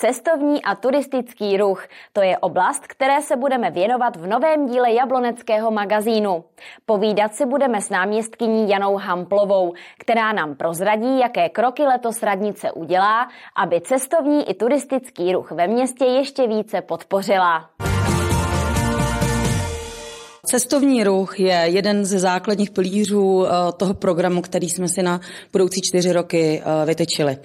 Cestovní a turistický ruch. To je oblast, které se budeme věnovat v novém díle Jabloneckého magazínu. Povídat si budeme s náměstkyní Janou Hamplovou, která nám prozradí, jaké kroky letos radnice udělá, aby cestovní i turistický ruch ve městě ještě více podpořila. Cestovní ruch je jeden ze základních pilířů eh, toho programu, který jsme si na budoucí čtyři roky eh, vytečili.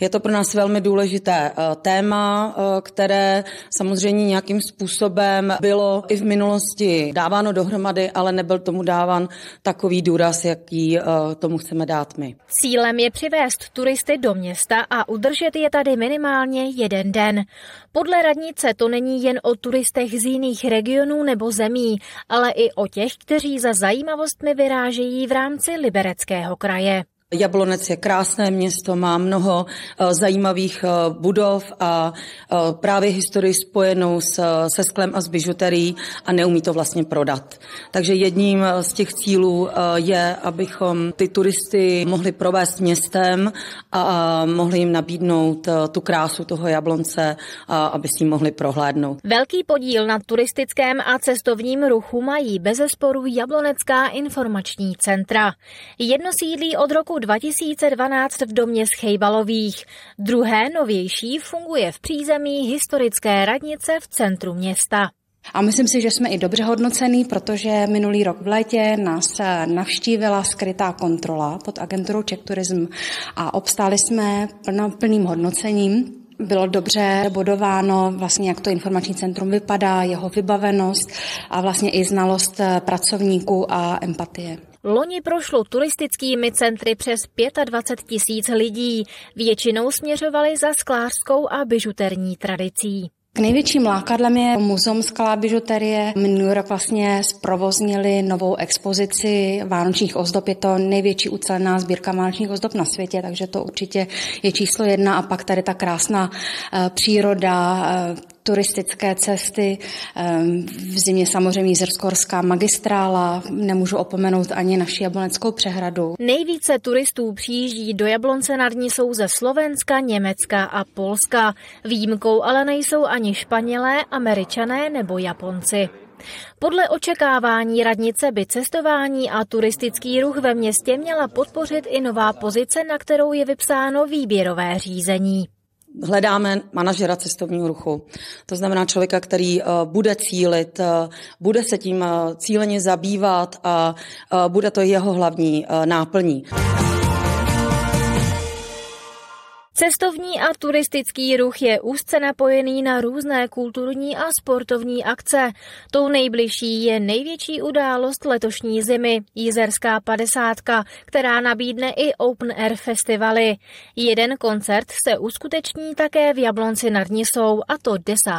Je to pro nás velmi důležité eh, téma, které samozřejmě nějakým způsobem bylo i v minulosti dáváno dohromady, ale nebyl tomu dáván takový důraz, jaký tomu chceme dát my. Cílem je přivést turisty do města a udržet je tady minimálně jeden den. Podle radnice to není jen o turistech z jiných regionů nebo zemí, ale i o těch, kteří za zajímavostmi vyrážejí v rámci Libereckého kraje. Jablonec je krásné město, má mnoho eh, zajímavých eh, budov a eh, právě historii spojenou s, se sklem a s bižuterií a neumí to vlastně prodat. Takže jedním z těch cílů je, abychom ty turisty mohli provést městem a mohli jim nabídnout tu krásu toho Jablonce, aby s ním mohli prohlédnout. Velký podíl na turistickém a cestovním ruchu mají bezesporu Jablonecká informační centra. Jedno sídlí od roku 2012 v domě Schejbalových. Druhé, novější, funguje v přízemí historické radnice v centru města. A myslím si, že jsme i dobře hodnocený, protože minulý rok v létě nás navštívila skrytá kontrola pod agenturou Czech Tourism a obstáli jsme plným hodnocením bylo dobře bodováno, vlastně jak to informační centrum vypadá, jeho vybavenost a vlastně i znalost pracovníků a empatie. Loni prošlo turistickými centry přes 25 tisíc lidí. Většinou směřovali za sklářskou a bižuterní tradicí. K největším lákadlem je Muzeum skalá bižuterie. Minulý rok vlastně zprovoznili novou expozici vánočních ozdob. Je to největší ucelená sbírka vánočních ozdob na světě, takže to určitě je číslo jedna. A pak tady ta krásná eh, příroda, eh, turistické cesty, v zimě samozřejmě Jízerskorská magistrála, nemůžu opomenout ani naši Jabloneckou přehradu. Nejvíce turistů přijíždí do Jablonce nad ní jsou ze Slovenska, Německa a Polska. Výjimkou ale nejsou ani Španělé, Američané nebo Japonci. Podle očekávání radnice by cestování a turistický ruch ve městě měla podpořit i nová pozice, na kterou je vypsáno výběrové řízení hledáme manažera cestovního ruchu. To znamená člověka, který eh, bude cílit, eh, bude se tím eh, cíleně zabývat a bude to jeho hlavní náplní. Cestovní a turistický ruch je úzce napojený na různé kulturní a sportovní akce. Tou nejbližší je největší událost letošní zimy, Jízerská padesátka, která nabídne i Open Air festivaly. Jeden koncert se uskuteční také v Jablonci nad Nisou, a to 10.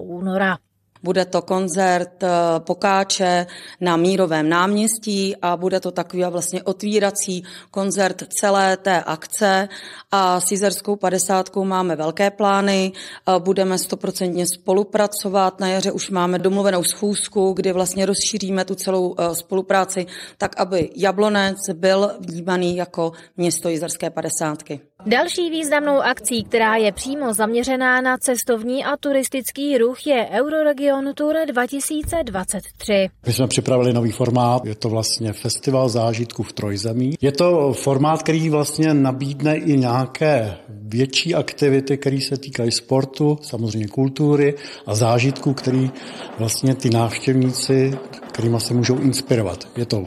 února. Bude to koncert eh, Pokáče na Mírovém náměstí a bude to takový vlastně otvírací koncert celé té akce a s Jizerskou padesátkou máme velké plány, budeme stoprocentně spolupracovat, na jaře už máme domluvenou schůzku, kdy vlastně rozšíříme tu celou eh, spolupráci tak, aby Jablonec byl vnímaný jako město Jizerské padesátky. Další významnou akcí, která je přímo zaměřená na cestovní a turistický ruch, je Euroregion Tour 2023. My jsme připravili nový formát, je to vlastně festival zážitků v trojzemí. Je to formát, který vlastně nabídne i nějaké větší aktivity, které se týkají sportu, samozřejmě kultury a zážitků, který vlastně ty návštěvníci, kterými se můžou inspirovat. Je to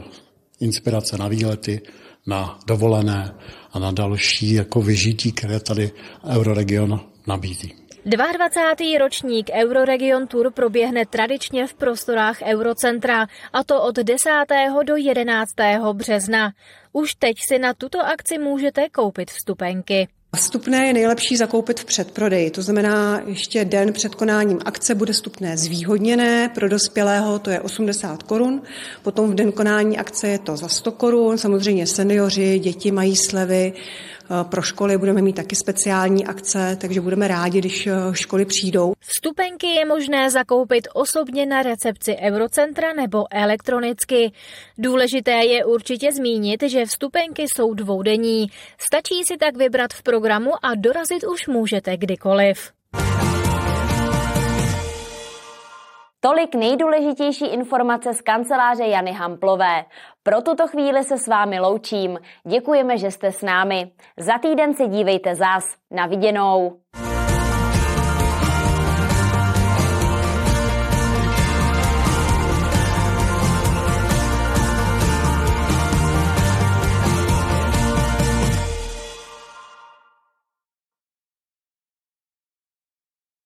inspirace na výlety, na dovolené a na další jako vyžití, které tady Euroregion nabízí. 22. ročník Euroregion Tour proběhne tradičně v prostorách Eurocentra, a to od 10. do 11. března. Už teď si na tuto akci můžete koupit vstupenky. Vstupné je nejlepší zakoupit v předprodeji, to znamená ještě den před konáním akce bude vstupné zvýhodněné, pro dospělého to je 80 korun, potom v den konání akce je to za 100 korun, samozřejmě seniori, děti mají slevy, pro školy budeme mít taky speciální akce, takže budeme rádi, když eh, školy přijdou. Vstupenky je možné zakoupit osobně na recepci Eurocentra nebo elektronicky. Důležité je určitě zmínit, že vstupenky jsou dvoudenní. Stačí si tak vybrat v programu a dorazit už můžete kdykoliv. Tolik nejdůležitější informace z kanceláře Jany Hamplové. Pro tuto chvíli se s vámi loučím. Děkujeme, že jste s námi. Za týden se dívejte zás. Na viděnou.